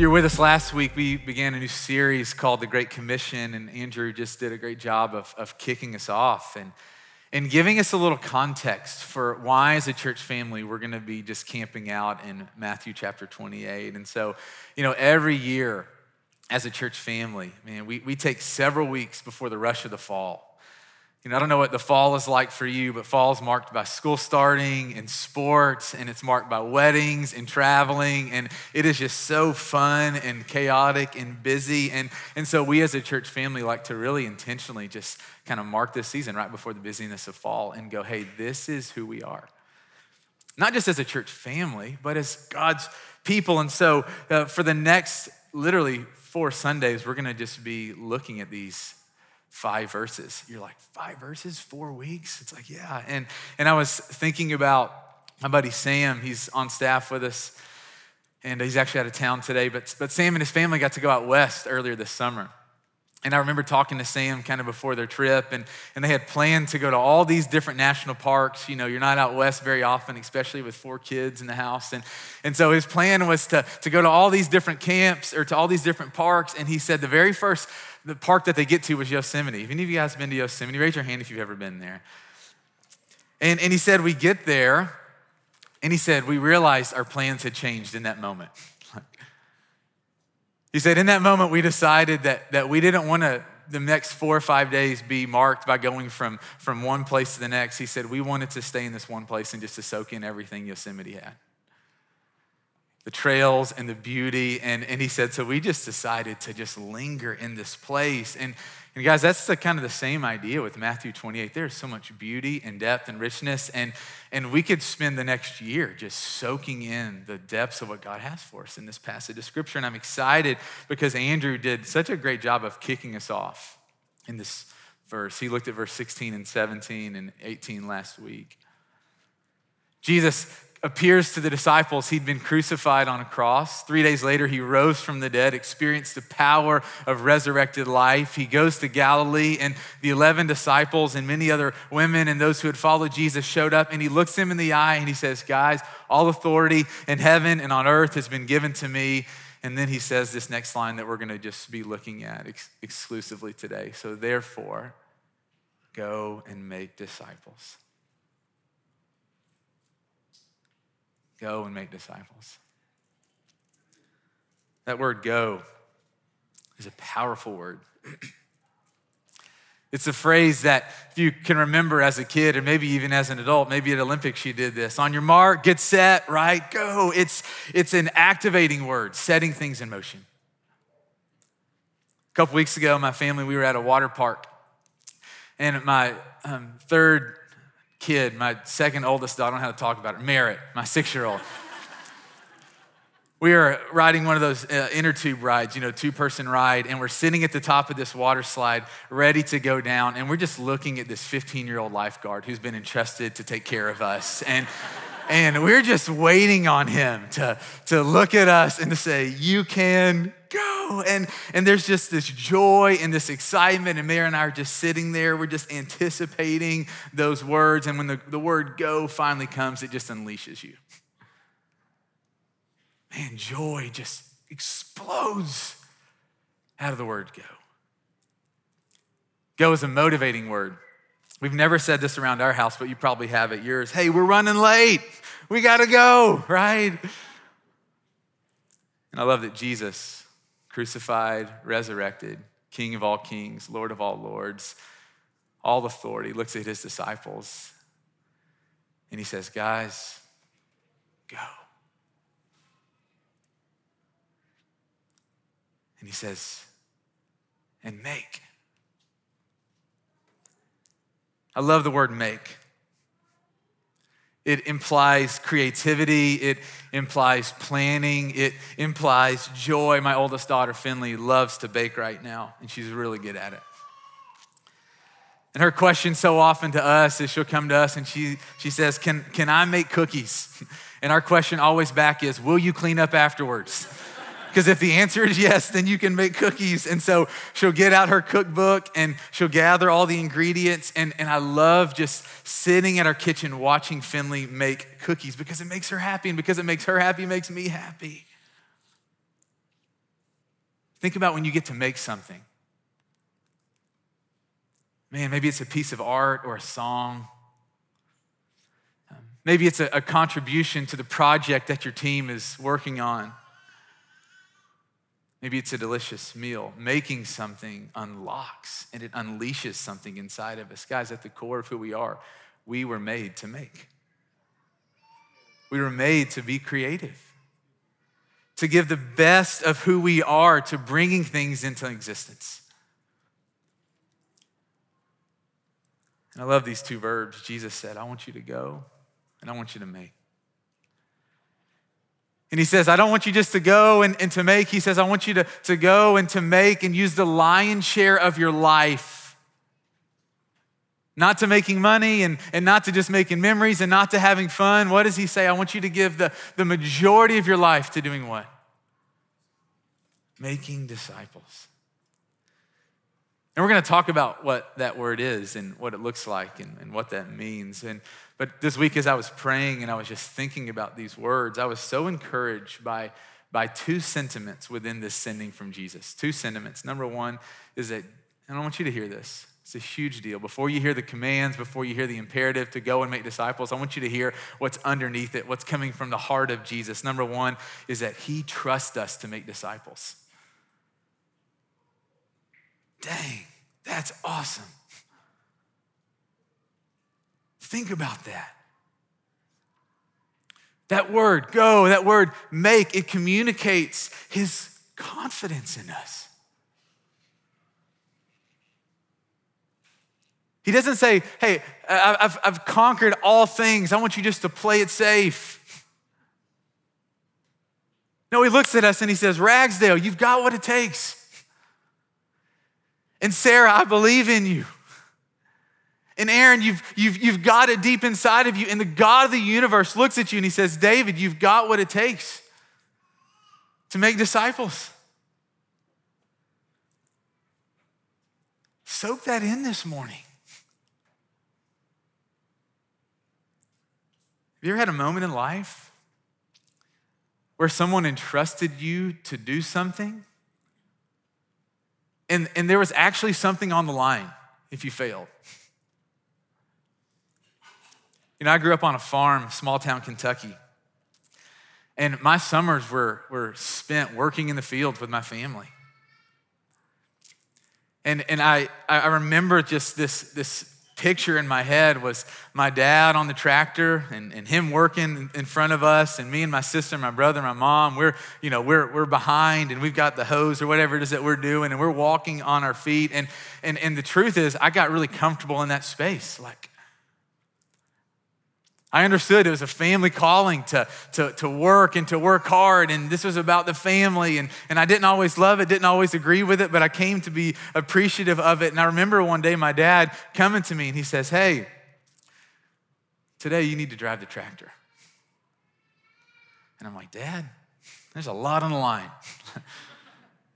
you were with us last week, we began a new series called The Great Commission, and Andrew just did a great job of, of kicking us off and, and giving us a little context for why, as a church family, we're going to be just camping out in Matthew chapter 28. And so, you know, every year as a church family, man, we, we take several weeks before the rush of the fall you know, I don't know what the fall is like for you, but fall is marked by school starting and sports, and it's marked by weddings and traveling, and it is just so fun and chaotic and busy. And, and so we as a church family like to really intentionally just kind of mark this season right before the busyness of fall and go, hey, this is who we are. Not just as a church family, but as God's people. And so uh, for the next literally four Sundays, we're going to just be looking at these five verses. You're like, five verses, four weeks? It's like, yeah. And, and I was thinking about my buddy Sam, he's on staff with us, and he's actually out of town today. But, but Sam and his family got to go out west earlier this summer. And I remember talking to Sam kind of before their trip, and, and they had planned to go to all these different national parks. You know, you're not out west very often, especially with four kids in the house. And, and so his plan was to, to go to all these different camps or to all these different parks. And he said the very first the park that they get to was Yosemite. If any of you guys been to Yosemite, raise your hand if you've ever been there. And, and he said, We get there, and he said, We realized our plans had changed in that moment. he said, In that moment, we decided that, that we didn't want to the next four or five days be marked by going from, from one place to the next. He said, We wanted to stay in this one place and just to soak in everything Yosemite had the trails and the beauty. And, and he said, so we just decided to just linger in this place. And, and guys, that's the kind of the same idea with Matthew 28. There's so much beauty and depth and richness. And, and we could spend the next year just soaking in the depths of what God has for us in this passage of scripture. And I'm excited because Andrew did such a great job of kicking us off in this verse. He looked at verse 16 and 17 and 18 last week. Jesus appears to the disciples he'd been crucified on a cross. Three days later, he rose from the dead, experienced the power of resurrected life. He goes to Galilee, and the 11 disciples and many other women and those who had followed Jesus showed up, and he looks them in the eye and he says, Guys, all authority in heaven and on earth has been given to me. And then he says this next line that we're going to just be looking at ex- exclusively today. So, therefore, go and make disciples. Go and make disciples. That word go is a powerful word. It's a phrase that if you can remember as a kid or maybe even as an adult, maybe at Olympics you did this. On your mark, get set, right? Go. It's, it's an activating word, setting things in motion. A couple weeks ago, my family, we were at a water park. And my um, third kid, my second oldest daughter, I don't know how to talk about it, Merritt, my six year old. we are riding one of those uh, inner tube rides, you know, two person ride, and we're sitting at the top of this water slide, ready to go down, and we're just looking at this 15 year old lifeguard who's been entrusted to take care of us. And and we're just waiting on him to, to look at us and to say, You can go. And, and there's just this joy and this excitement. And Mary and I are just sitting there. We're just anticipating those words. And when the, the word go finally comes, it just unleashes you. Man, joy just explodes out of the word go. Go is a motivating word. We've never said this around our house, but you probably have at yours. Hey, we're running late. We got to go, right? And I love that Jesus, crucified, resurrected, King of all kings, Lord of all lords, all authority, looks at his disciples and he says, Guys, go. And he says, and make. I love the word make. It implies creativity, it implies planning, it implies joy. My oldest daughter, Finley, loves to bake right now, and she's really good at it. And her question so often to us is she'll come to us and she, she says, can, can I make cookies? And our question always back is, Will you clean up afterwards? Because if the answer is yes, then you can make cookies. And so she'll get out her cookbook and she'll gather all the ingredients. And, and I love just sitting at our kitchen watching Finley make cookies because it makes her happy. And because it makes her happy, it makes me happy. Think about when you get to make something. Man, maybe it's a piece of art or a song. Um, maybe it's a, a contribution to the project that your team is working on. Maybe it's a delicious meal. Making something unlocks and it unleashes something inside of us. Guys, at the core of who we are, we were made to make. We were made to be creative, to give the best of who we are to bringing things into existence. And I love these two verbs. Jesus said, I want you to go and I want you to make. And he says, I don't want you just to go and, and to make. He says, I want you to, to go and to make and use the lion's share of your life. Not to making money and, and not to just making memories and not to having fun. What does he say? I want you to give the, the majority of your life to doing what? Making disciples. And we're going to talk about what that word is and what it looks like and, and what that means. And but this week, as I was praying and I was just thinking about these words, I was so encouraged by, by two sentiments within this sending from Jesus. Two sentiments. Number one is that, and I want you to hear this, it's a huge deal. Before you hear the commands, before you hear the imperative to go and make disciples, I want you to hear what's underneath it, what's coming from the heart of Jesus. Number one is that he trusts us to make disciples. Dang, that's awesome. Think about that. That word, go, that word, make, it communicates his confidence in us. He doesn't say, hey, I've, I've conquered all things. I want you just to play it safe. No, he looks at us and he says, Ragsdale, you've got what it takes. And Sarah, I believe in you. And Aaron, you've, you've, you've got it deep inside of you. And the God of the universe looks at you and he says, David, you've got what it takes to make disciples. Soak that in this morning. Have you ever had a moment in life where someone entrusted you to do something? And, and there was actually something on the line if you failed. You know, I grew up on a farm, small town Kentucky. And my summers were, were spent working in the fields with my family. And, and I, I remember just this, this picture in my head was my dad on the tractor and, and him working in front of us and me and my sister, my brother, my mom, we're, you know, we're, we're behind and we've got the hose or whatever it is that we're doing and we're walking on our feet. And, and, and the truth is I got really comfortable in that space. Like, I understood it was a family calling to, to, to work and to work hard, and this was about the family. And, and I didn't always love it, didn't always agree with it, but I came to be appreciative of it. And I remember one day my dad coming to me and he says, Hey, today you need to drive the tractor. And I'm like, Dad, there's a lot on the line.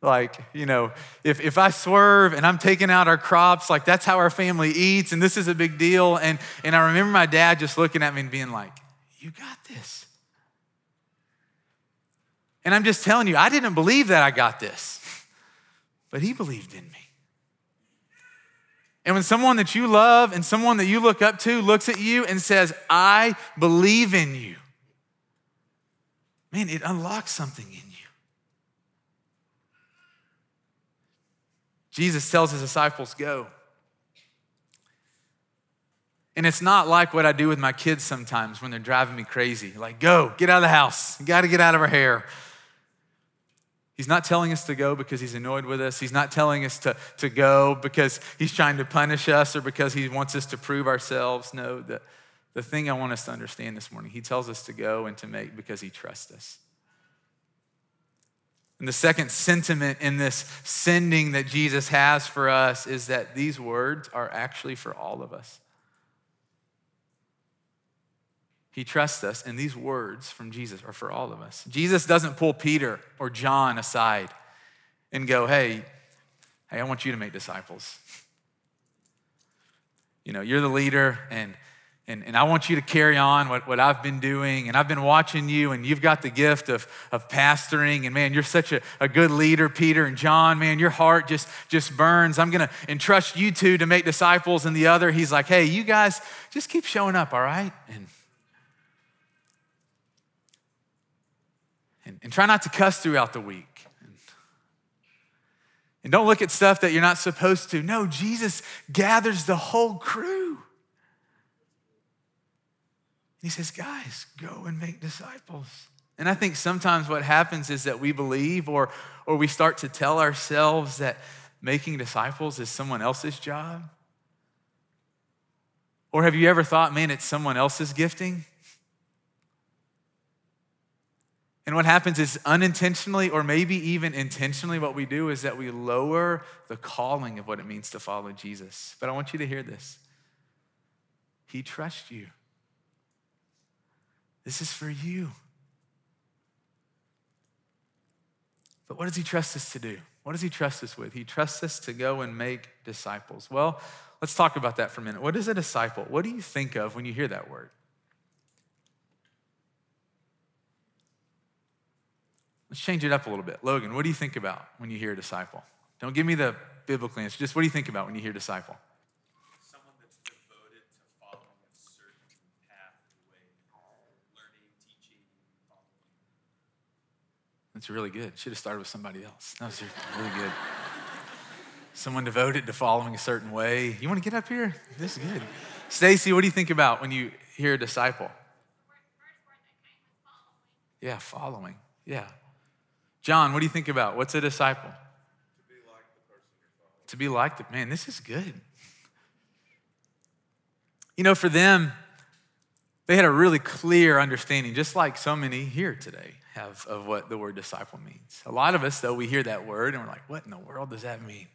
Like, you know, if, if I swerve and I'm taking out our crops, like that's how our family eats, and this is a big deal. And, and I remember my dad just looking at me and being like, You got this. And I'm just telling you, I didn't believe that I got this, but he believed in me. And when someone that you love and someone that you look up to looks at you and says, I believe in you, man, it unlocks something in you. Jesus tells his disciples, Go. And it's not like what I do with my kids sometimes when they're driving me crazy. Like, go, get out of the house. You got to get out of our hair. He's not telling us to go because he's annoyed with us. He's not telling us to, to go because he's trying to punish us or because he wants us to prove ourselves. No, the, the thing I want us to understand this morning, he tells us to go and to make because he trusts us. And the second sentiment in this sending that Jesus has for us is that these words are actually for all of us. He trusts us, and these words from Jesus are for all of us. Jesus doesn't pull Peter or John aside and go, hey, hey, I want you to make disciples. You know, you're the leader, and And, and I want you to carry on what, what I've been doing. And I've been watching you, and you've got the gift of, of pastoring. And man, you're such a, a good leader, Peter and John. Man, your heart just, just burns. I'm going to entrust you two to make disciples. And the other, he's like, hey, you guys just keep showing up, all right? And, and, and try not to cuss throughout the week. And don't look at stuff that you're not supposed to. No, Jesus gathers the whole crew. He says, guys, go and make disciples. And I think sometimes what happens is that we believe or, or we start to tell ourselves that making disciples is someone else's job. Or have you ever thought, man, it's someone else's gifting? And what happens is unintentionally, or maybe even intentionally, what we do is that we lower the calling of what it means to follow Jesus. But I want you to hear this He trusts you. This is for you. But what does He trust us to do? What does He trust us with? He trusts us to go and make disciples. Well, let's talk about that for a minute. What is a disciple? What do you think of when you hear that word? Let's change it up a little bit. Logan, what do you think about when you hear disciple? Don't give me the biblical answer. Just what do you think about when you hear disciple? Someone that's devoted to following a certain path, way, learning, teaching, following. That's really good. Should have started with somebody else. That was really good. Someone devoted to following a certain way. You want to get up here? This is good. Stacy, what do you think about when you hear a disciple? Yeah, following. Yeah. John, what do you think about? What's a disciple? To be like the person you're following. To be like the man, this is good. You know, for them, they had a really clear understanding, just like so many here today have, of what the word disciple means. A lot of us, though, we hear that word and we're like, what in the world does that mean?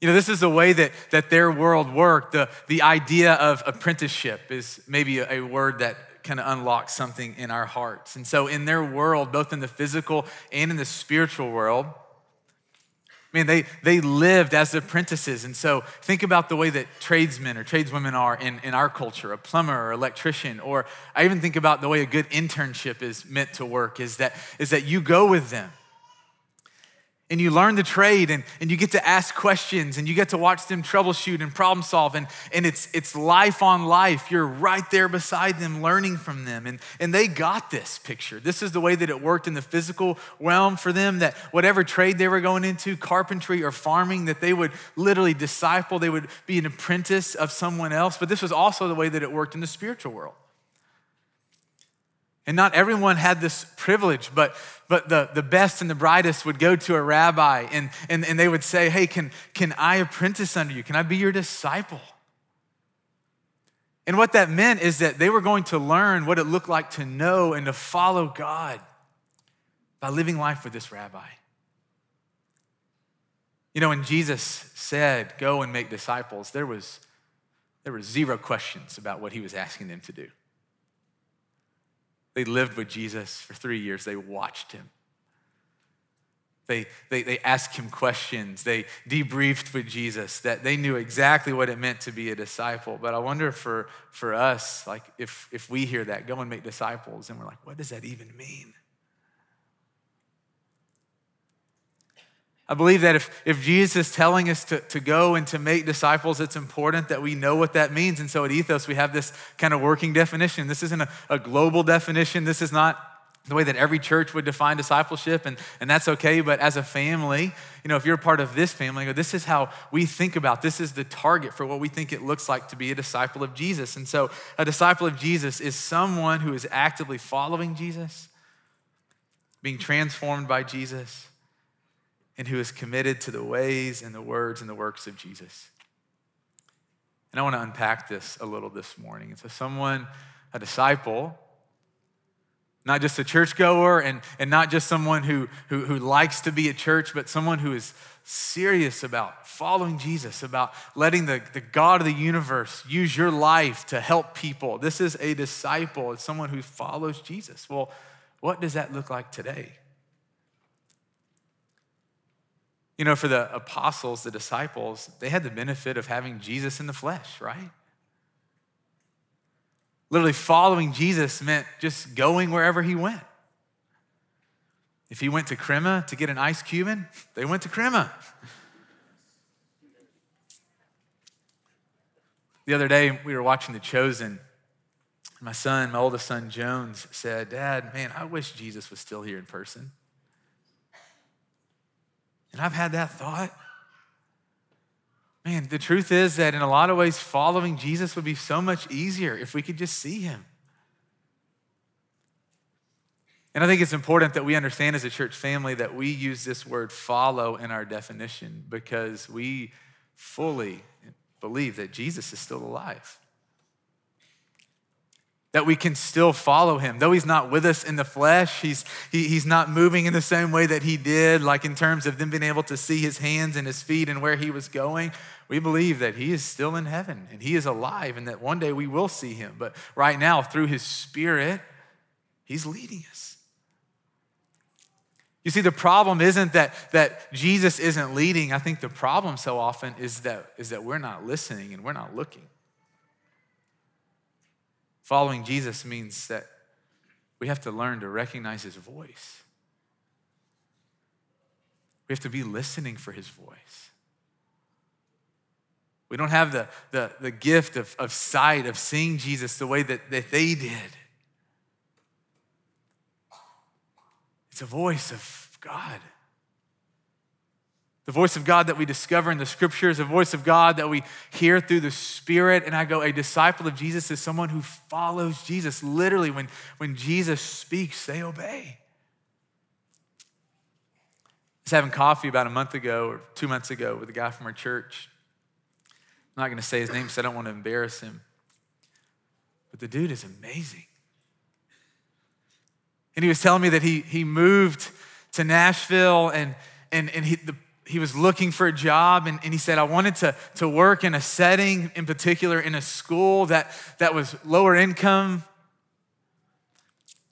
You know, this is the way that, that their world worked. The, the idea of apprenticeship is maybe a, a word that kind of unlocks something in our hearts. And so, in their world, both in the physical and in the spiritual world, I mean, they, they lived as apprentices. And so, think about the way that tradesmen or tradeswomen are in, in our culture a plumber or electrician. Or I even think about the way a good internship is meant to work is that, is that you go with them and you learn the trade and, and you get to ask questions and you get to watch them troubleshoot and problem solve and, and it's, it's life on life. You're right there beside them learning from them and, and they got this picture. This is the way that it worked in the physical realm for them that whatever trade they were going into carpentry or farming that they would literally disciple they would be an apprentice of someone else. But this was also the way that it worked in the spiritual world and not everyone had this privilege, but, but the, the best and the brightest would go to a rabbi and, and, and they would say, Hey, can, can I apprentice under you? Can I be your disciple? And what that meant is that they were going to learn what it looked like to know and to follow God by living life with this rabbi. You know, when Jesus said, Go and make disciples, there was, there were zero questions about what he was asking them to do. They lived with Jesus for three years, they watched him. They, they, they asked him questions. They debriefed with Jesus that they knew exactly what it meant to be a disciple. But I wonder for, for us, like if, if we hear that, go and make disciples, and we're like, what does that even mean? I believe that if, if Jesus is telling us to, to go and to make disciples, it's important that we know what that means. And so at Ethos, we have this kind of working definition. This isn't a, a global definition. This is not the way that every church would define discipleship, and, and that's okay. But as a family, you know, if you're a part of this family, this is how we think about this is the target for what we think it looks like to be a disciple of Jesus. And so a disciple of Jesus is someone who is actively following Jesus, being transformed by Jesus and who is committed to the ways and the words and the works of Jesus. And I want to unpack this a little this morning. And so, someone, a disciple, not just a churchgoer and, and not just someone who, who, who likes to be at church, but someone who is serious about following Jesus, about letting the, the God of the universe use your life to help people. This is a disciple, it's someone who follows Jesus. Well, what does that look like today? You know, for the apostles, the disciples, they had the benefit of having Jesus in the flesh, right? Literally, following Jesus meant just going wherever he went. If he went to Crema to get an ice Cuban, they went to Crema. The other day, we were watching The Chosen. My son, my oldest son, Jones, said, Dad, man, I wish Jesus was still here in person. And I've had that thought. Man, the truth is that in a lot of ways, following Jesus would be so much easier if we could just see him. And I think it's important that we understand as a church family that we use this word follow in our definition because we fully believe that Jesus is still alive that we can still follow him. Though he's not with us in the flesh, he's, he, he's not moving in the same way that he did, like in terms of them being able to see his hands and his feet and where he was going. We believe that he is still in heaven and he is alive and that one day we will see him. But right now, through his spirit, he's leading us. You see, the problem isn't that, that Jesus isn't leading. I think the problem so often is that, is that we're not listening and we're not looking. Following Jesus means that we have to learn to recognize his voice. We have to be listening for his voice. We don't have the, the, the gift of, of sight, of seeing Jesus the way that, that they did. It's a voice of God. The voice of God that we discover in the scriptures, the voice of God that we hear through the Spirit. And I go, a disciple of Jesus is someone who follows Jesus. Literally, when, when Jesus speaks, they obey. I was having coffee about a month ago or two months ago with a guy from our church. I'm not going to say his name because I don't want to embarrass him. But the dude is amazing. And he was telling me that he, he moved to Nashville and, and, and he, the he was looking for a job and, and he said, I wanted to, to work in a setting, in particular in a school that, that was lower income.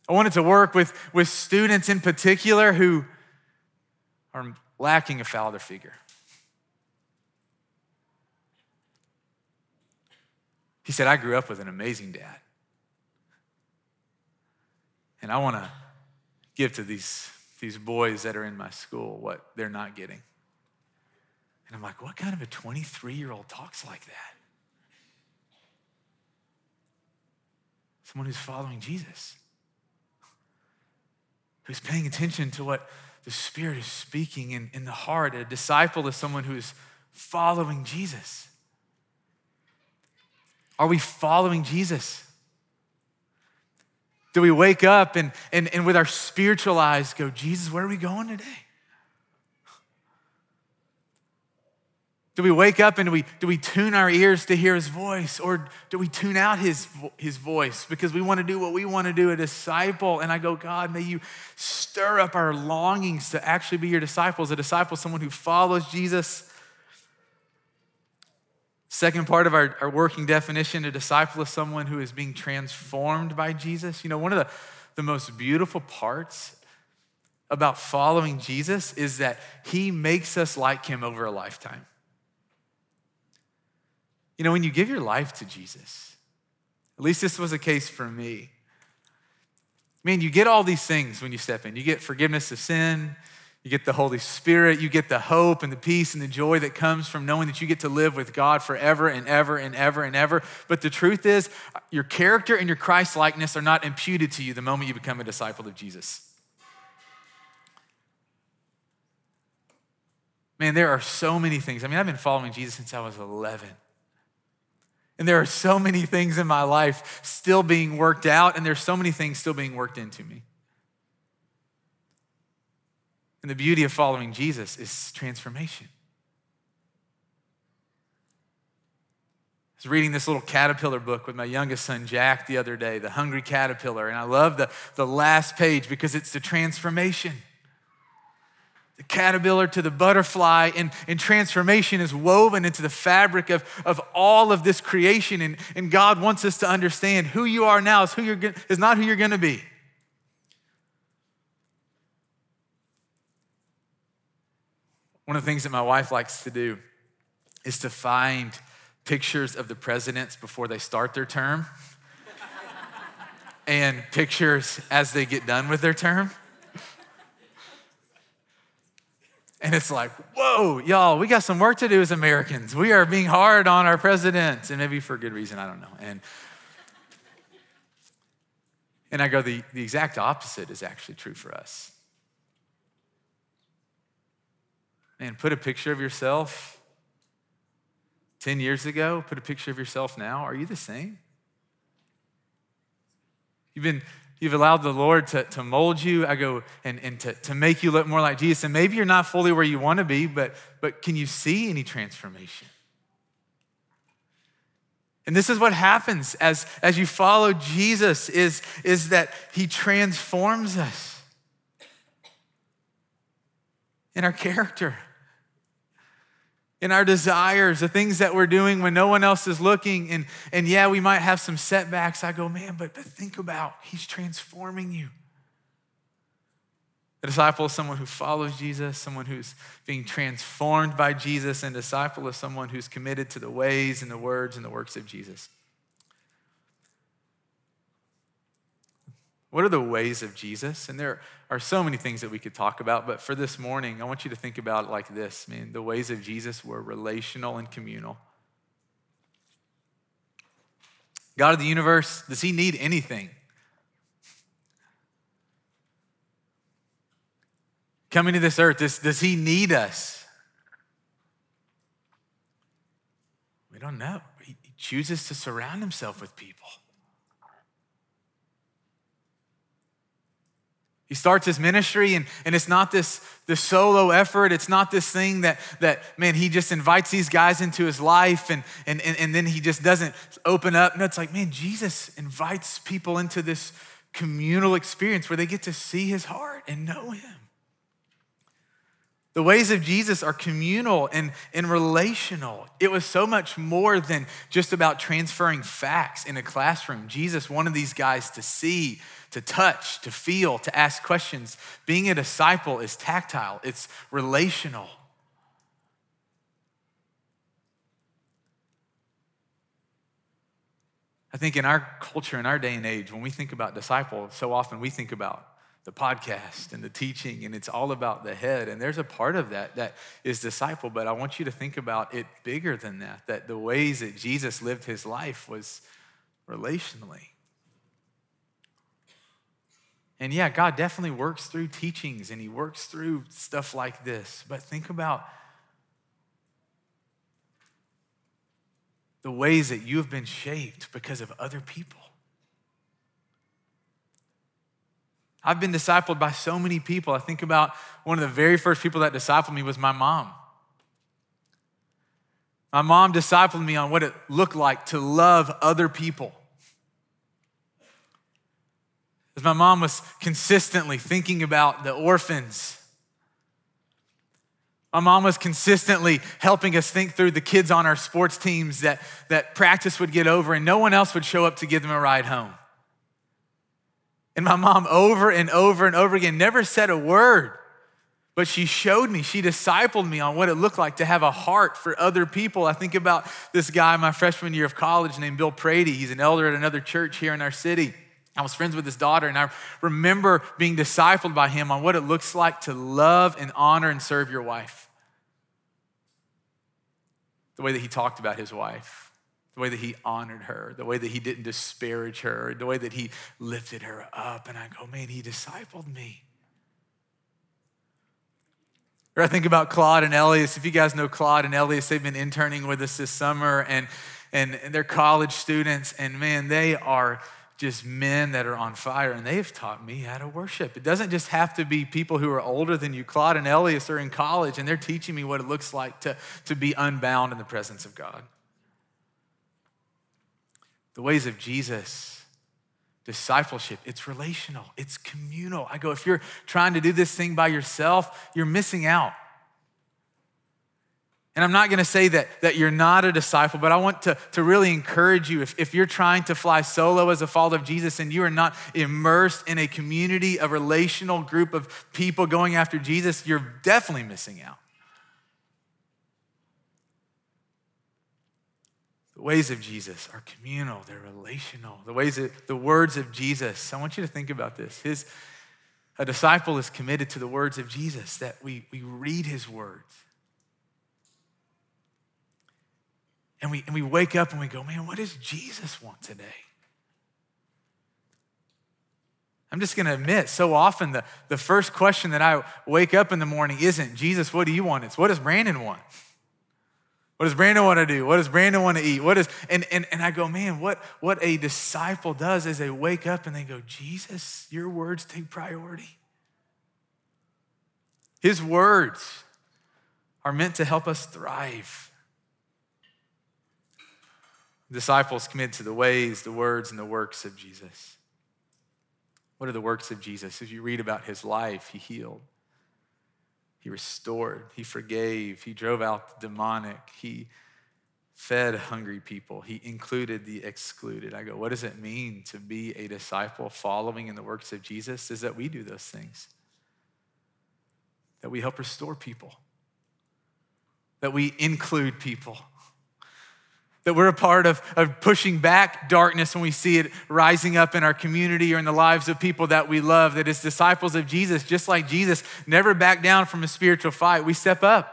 I wanted to work with, with students in particular who are lacking a father figure. He said, I grew up with an amazing dad. And I want to give to these, these boys that are in my school what they're not getting. And I'm like, what kind of a 23 year old talks like that? Someone who's following Jesus, who's paying attention to what the Spirit is speaking in, in the heart. A disciple is someone who is following Jesus. Are we following Jesus? Do we wake up and, and, and with our spiritual eyes go, Jesus, where are we going today? Do we wake up and do we, do we tune our ears to hear his voice? Or do we tune out his, his voice because we want to do what we want to do, a disciple? And I go, God, may you stir up our longings to actually be your disciples. A disciple, someone who follows Jesus. Second part of our, our working definition, a disciple is someone who is being transformed by Jesus. You know, one of the, the most beautiful parts about following Jesus is that he makes us like him over a lifetime. You know, when you give your life to Jesus, at least this was a case for me. Man, you get all these things when you step in. You get forgiveness of sin, you get the Holy Spirit, you get the hope and the peace and the joy that comes from knowing that you get to live with God forever and ever and ever and ever. But the truth is, your character and your Christ likeness are not imputed to you the moment you become a disciple of Jesus. Man, there are so many things. I mean, I've been following Jesus since I was 11. And there are so many things in my life still being worked out, and there's so many things still being worked into me. And the beauty of following Jesus is transformation. I was reading this little caterpillar book with my youngest son, Jack, the other day, The Hungry Caterpillar. And I love the, the last page because it's the transformation the caterpillar to the butterfly, and, and transformation is woven into the fabric of, of all of this creation. And, and God wants us to understand who you are now is, who you're, is not who you're going to be. One of the things that my wife likes to do is to find pictures of the presidents before they start their term and pictures as they get done with their term. And it's like, whoa, y'all, we got some work to do as Americans. We are being hard on our president, and maybe for a good reason, I don't know. And, and I go, the, the exact opposite is actually true for us. And put a picture of yourself 10 years ago, put a picture of yourself now. Are you the same? You've been You've allowed the Lord to, to mold you, I go, and, and to, to make you look more like Jesus. And maybe you're not fully where you want to be, but, but can you see any transformation? And this is what happens as, as you follow Jesus is, is that he transforms us in our character in our desires, the things that we're doing when no one else is looking. And, and yeah, we might have some setbacks. I go, man, but, but think about He's transforming you. A disciple is someone who follows Jesus, someone who's being transformed by Jesus, and a disciple is someone who's committed to the ways and the words and the works of Jesus. What are the ways of Jesus? And there are so many things that we could talk about, but for this morning, I want you to think about it like this I mean, The ways of Jesus were relational and communal. God of the universe, does he need anything? Coming to this earth, does, does he need us? We don't know. He chooses to surround himself with people. He starts his ministry, and, and it's not this, this solo effort. It's not this thing that, that, man, he just invites these guys into his life and, and, and, and then he just doesn't open up. No, it's like, man, Jesus invites people into this communal experience where they get to see his heart and know him. The ways of Jesus are communal and, and relational. It was so much more than just about transferring facts in a classroom. Jesus wanted these guys to see, to touch, to feel, to ask questions. Being a disciple is tactile, it's relational. I think in our culture, in our day and age, when we think about disciple, so often we think about the podcast and the teaching, and it's all about the head. And there's a part of that that is disciple, but I want you to think about it bigger than that, that the ways that Jesus lived his life was relationally. And yeah, God definitely works through teachings and he works through stuff like this, but think about the ways that you have been shaped because of other people. I've been discipled by so many people. I think about one of the very first people that discipled me was my mom. My mom discipled me on what it looked like to love other people. As my mom was consistently thinking about the orphans. My mom was consistently helping us think through the kids on our sports teams that, that practice would get over and no one else would show up to give them a ride home. And my mom, over and over and over again, never said a word, but she showed me, she discipled me on what it looked like to have a heart for other people. I think about this guy my freshman year of college named Bill Prady. He's an elder at another church here in our city. I was friends with his daughter, and I remember being discipled by him on what it looks like to love and honor and serve your wife. The way that he talked about his wife the way that he honored her, the way that he didn't disparage her, the way that he lifted her up. And I go, man, he discipled me. Or I think about Claude and Elias. If you guys know Claude and Elias, they've been interning with us this summer and, and, and they're college students. And man, they are just men that are on fire and they've taught me how to worship. It doesn't just have to be people who are older than you. Claude and Elias are in college and they're teaching me what it looks like to, to be unbound in the presence of God the ways of Jesus, discipleship, it's relational, it's communal. I go, if you're trying to do this thing by yourself, you're missing out. And I'm not gonna say that, that you're not a disciple, but I want to, to really encourage you. If, if you're trying to fly solo as a follower of Jesus and you are not immersed in a community, a relational group of people going after Jesus, you're definitely missing out. Ways of Jesus are communal, they're relational. The ways of the words of Jesus, I want you to think about this. His a disciple is committed to the words of Jesus, that we, we read his words. And we, and we wake up and we go, man, what does Jesus want today? I'm just going to admit, so often the, the first question that I wake up in the morning isn't, Jesus, what do you want? It's, what does Brandon want? What does Brandon want to do? What does Brandon want to eat? What is, and, and, and I go, man, what, what a disciple does is they wake up and they go, Jesus, your words take priority. His words are meant to help us thrive. Disciples commit to the ways, the words, and the works of Jesus. What are the works of Jesus? As you read about his life, he healed, he restored, he forgave, he drove out the demonic, he fed hungry people, he included the excluded. I go, what does it mean to be a disciple following in the works of Jesus? Is that we do those things, that we help restore people, that we include people that we're a part of, of pushing back darkness when we see it rising up in our community or in the lives of people that we love. That as disciples of Jesus, just like Jesus, never back down from a spiritual fight. We step up.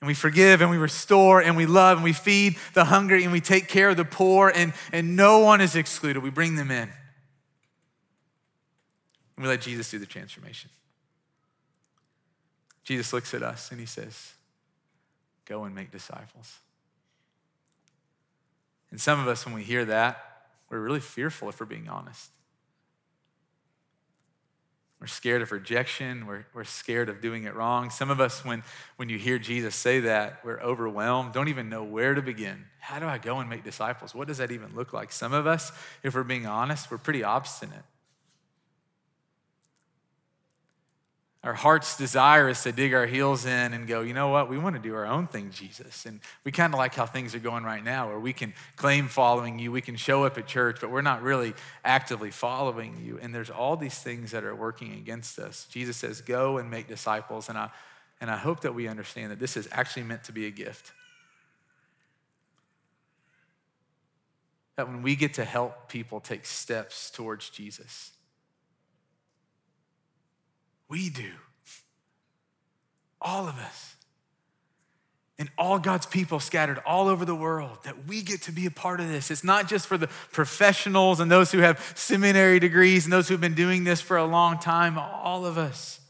And we forgive and we restore and we love and we feed the hungry and we take care of the poor and, and no one is excluded. We bring them in. And we let Jesus do the transformation. Jesus looks at us and he says, Go and make disciples. And some of us, when we hear that, we're really fearful if we're being honest. We're scared of rejection. We're, we're scared of doing it wrong. Some of us, when, when you hear Jesus say that, we're overwhelmed, don't even know where to begin. How do I go and make disciples? What does that even look like? Some of us, if we're being honest, we're pretty obstinate. Our heart's desire is to dig our heels in and go, you know what? We want to do our own thing, Jesus. And we kind of like how things are going right now, where we can claim following you, we can show up at church, but we're not really actively following you. And there's all these things that are working against us. Jesus says, go and make disciples. And I, and I hope that we understand that this is actually meant to be a gift. That when we get to help people take steps towards Jesus, we do. All of us. And all God's people scattered all over the world, that we get to be a part of this. It's not just for the professionals and those who have seminary degrees and those who've been doing this for a long time, all of us.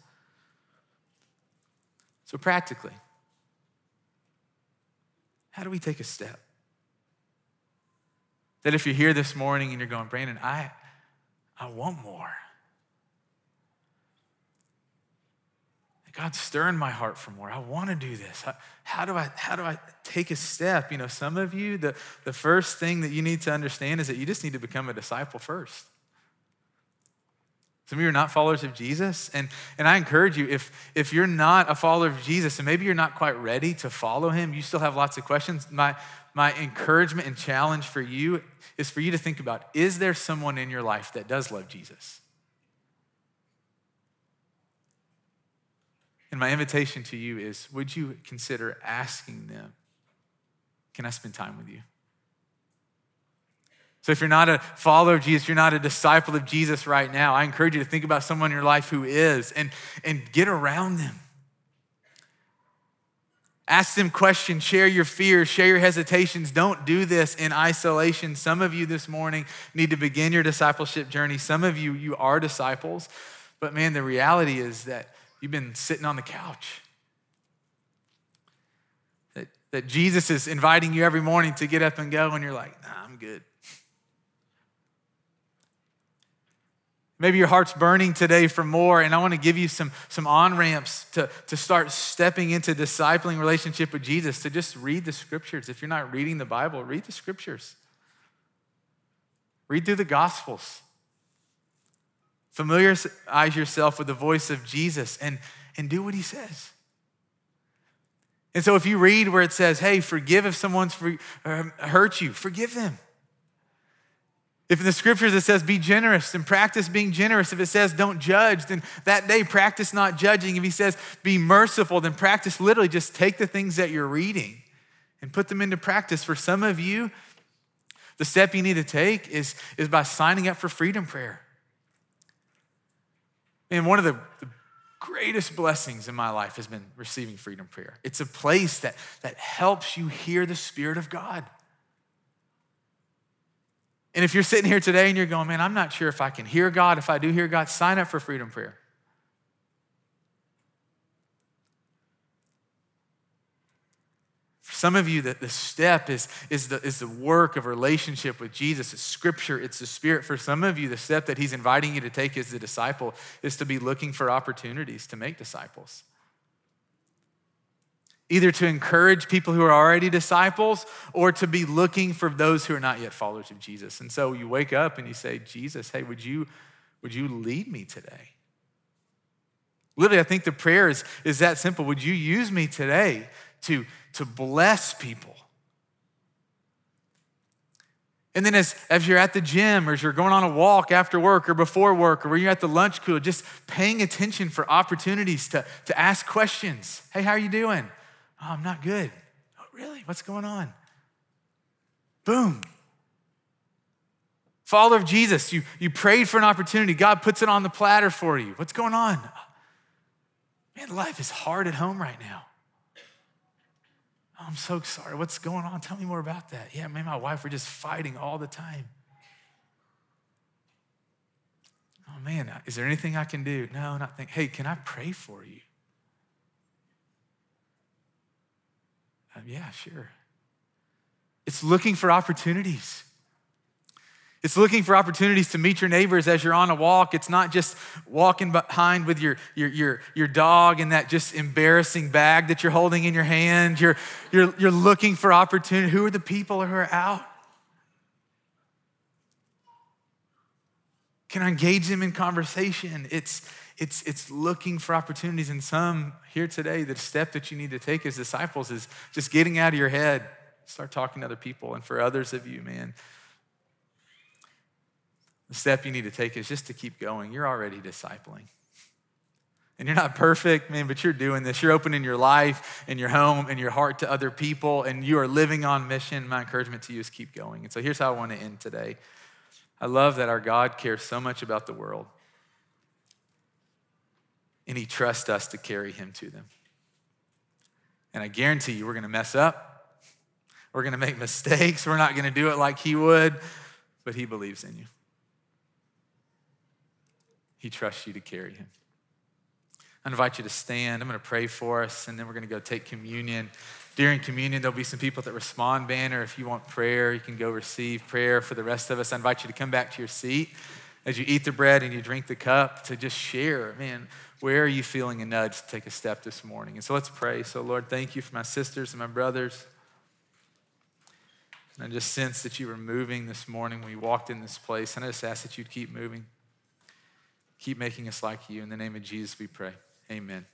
So, practically, how do we take a step? That if you're here this morning and you're going, Brandon, I, I want more. God's stirring my heart for more. I want to do this. How, how, do I, how do I take a step? You know, some of you, the, the first thing that you need to understand is that you just need to become a disciple first. Some of you are not followers of Jesus. And, and I encourage you, if, if you're not a follower of Jesus and maybe you're not quite ready to follow him, you still have lots of questions. My, my encouragement and challenge for you is for you to think about is there someone in your life that does love Jesus? And my invitation to you is would you consider asking them, Can I spend time with you? So, if you're not a follower of Jesus, you're not a disciple of Jesus right now, I encourage you to think about someone in your life who is and, and get around them. Ask them questions, share your fears, share your hesitations. Don't do this in isolation. Some of you this morning need to begin your discipleship journey. Some of you, you are disciples. But man, the reality is that You've been sitting on the couch. That, that Jesus is inviting you every morning to get up and go, and you're like, nah, I'm good. Maybe your heart's burning today for more, and I want to give you some, some on ramps to, to start stepping into discipling relationship with Jesus, to just read the scriptures. If you're not reading the Bible, read the scriptures. Read through the Gospels. Familiarize yourself with the voice of Jesus and, and do what he says. And so if you read where it says, hey, forgive if someone's for, um, hurt you, forgive them. If in the scriptures it says be generous, then practice being generous. If it says don't judge, then that day practice not judging. If he says be merciful, then practice literally just take the things that you're reading and put them into practice. For some of you, the step you need to take is, is by signing up for freedom prayer. And one of the, the greatest blessings in my life has been receiving freedom prayer. It's a place that, that helps you hear the Spirit of God. And if you're sitting here today and you're going, man, I'm not sure if I can hear God, if I do hear God, sign up for freedom prayer. Some of you, that the step is, is, the, is the work of relationship with Jesus. It's scripture, it's the spirit. For some of you, the step that he's inviting you to take as a disciple is to be looking for opportunities to make disciples. Either to encourage people who are already disciples or to be looking for those who are not yet followers of Jesus. And so you wake up and you say, Jesus, hey, would you, would you lead me today? Literally, I think the prayer is, is that simple. Would you use me today to, to bless people. And then as, as you're at the gym or as you're going on a walk after work or before work or when you're at the lunch cooler, just paying attention for opportunities to, to ask questions. Hey, how are you doing? Oh, I'm not good. Oh, really? What's going on? Boom. Follower of Jesus, you, you prayed for an opportunity. God puts it on the platter for you. What's going on? Man, life is hard at home right now. Oh, I'm so sorry. What's going on? Tell me more about that. Yeah, me and my wife were just fighting all the time. Oh man, is there anything I can do? No, not think. Hey, can I pray for you? Um, yeah, sure. It's looking for opportunities. It's looking for opportunities to meet your neighbors as you're on a walk. It's not just walking behind with your, your, your, your dog and that just embarrassing bag that you're holding in your hand. You're, you're, you're looking for opportunity. Who are the people who are out? Can I engage them in conversation? It's, it's, it's looking for opportunities. And some here today, the step that you need to take as disciples is just getting out of your head, start talking to other people. And for others of you, man, the step you need to take is just to keep going. You're already discipling. And you're not perfect, man, but you're doing this. You're opening your life and your home and your heart to other people, and you are living on mission. My encouragement to you is keep going. And so here's how I want to end today. I love that our God cares so much about the world, and He trusts us to carry Him to them. And I guarantee you, we're going to mess up. We're going to make mistakes. We're not going to do it like He would, but He believes in you. He trusts you to carry him. I invite you to stand. I'm going to pray for us, and then we're going to go take communion. During communion, there'll be some people that respond banner. If you want prayer, you can go receive prayer. For the rest of us, I invite you to come back to your seat as you eat the bread and you drink the cup to just share. Man, where are you feeling a nudge to take a step this morning? And so let's pray. So, Lord, thank you for my sisters and my brothers. And I just sense that you were moving this morning when we walked in this place. And I just ask that you'd keep moving. Keep making us like you. In the name of Jesus, we pray. Amen.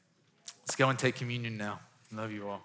Let's go and take communion now. Love you all.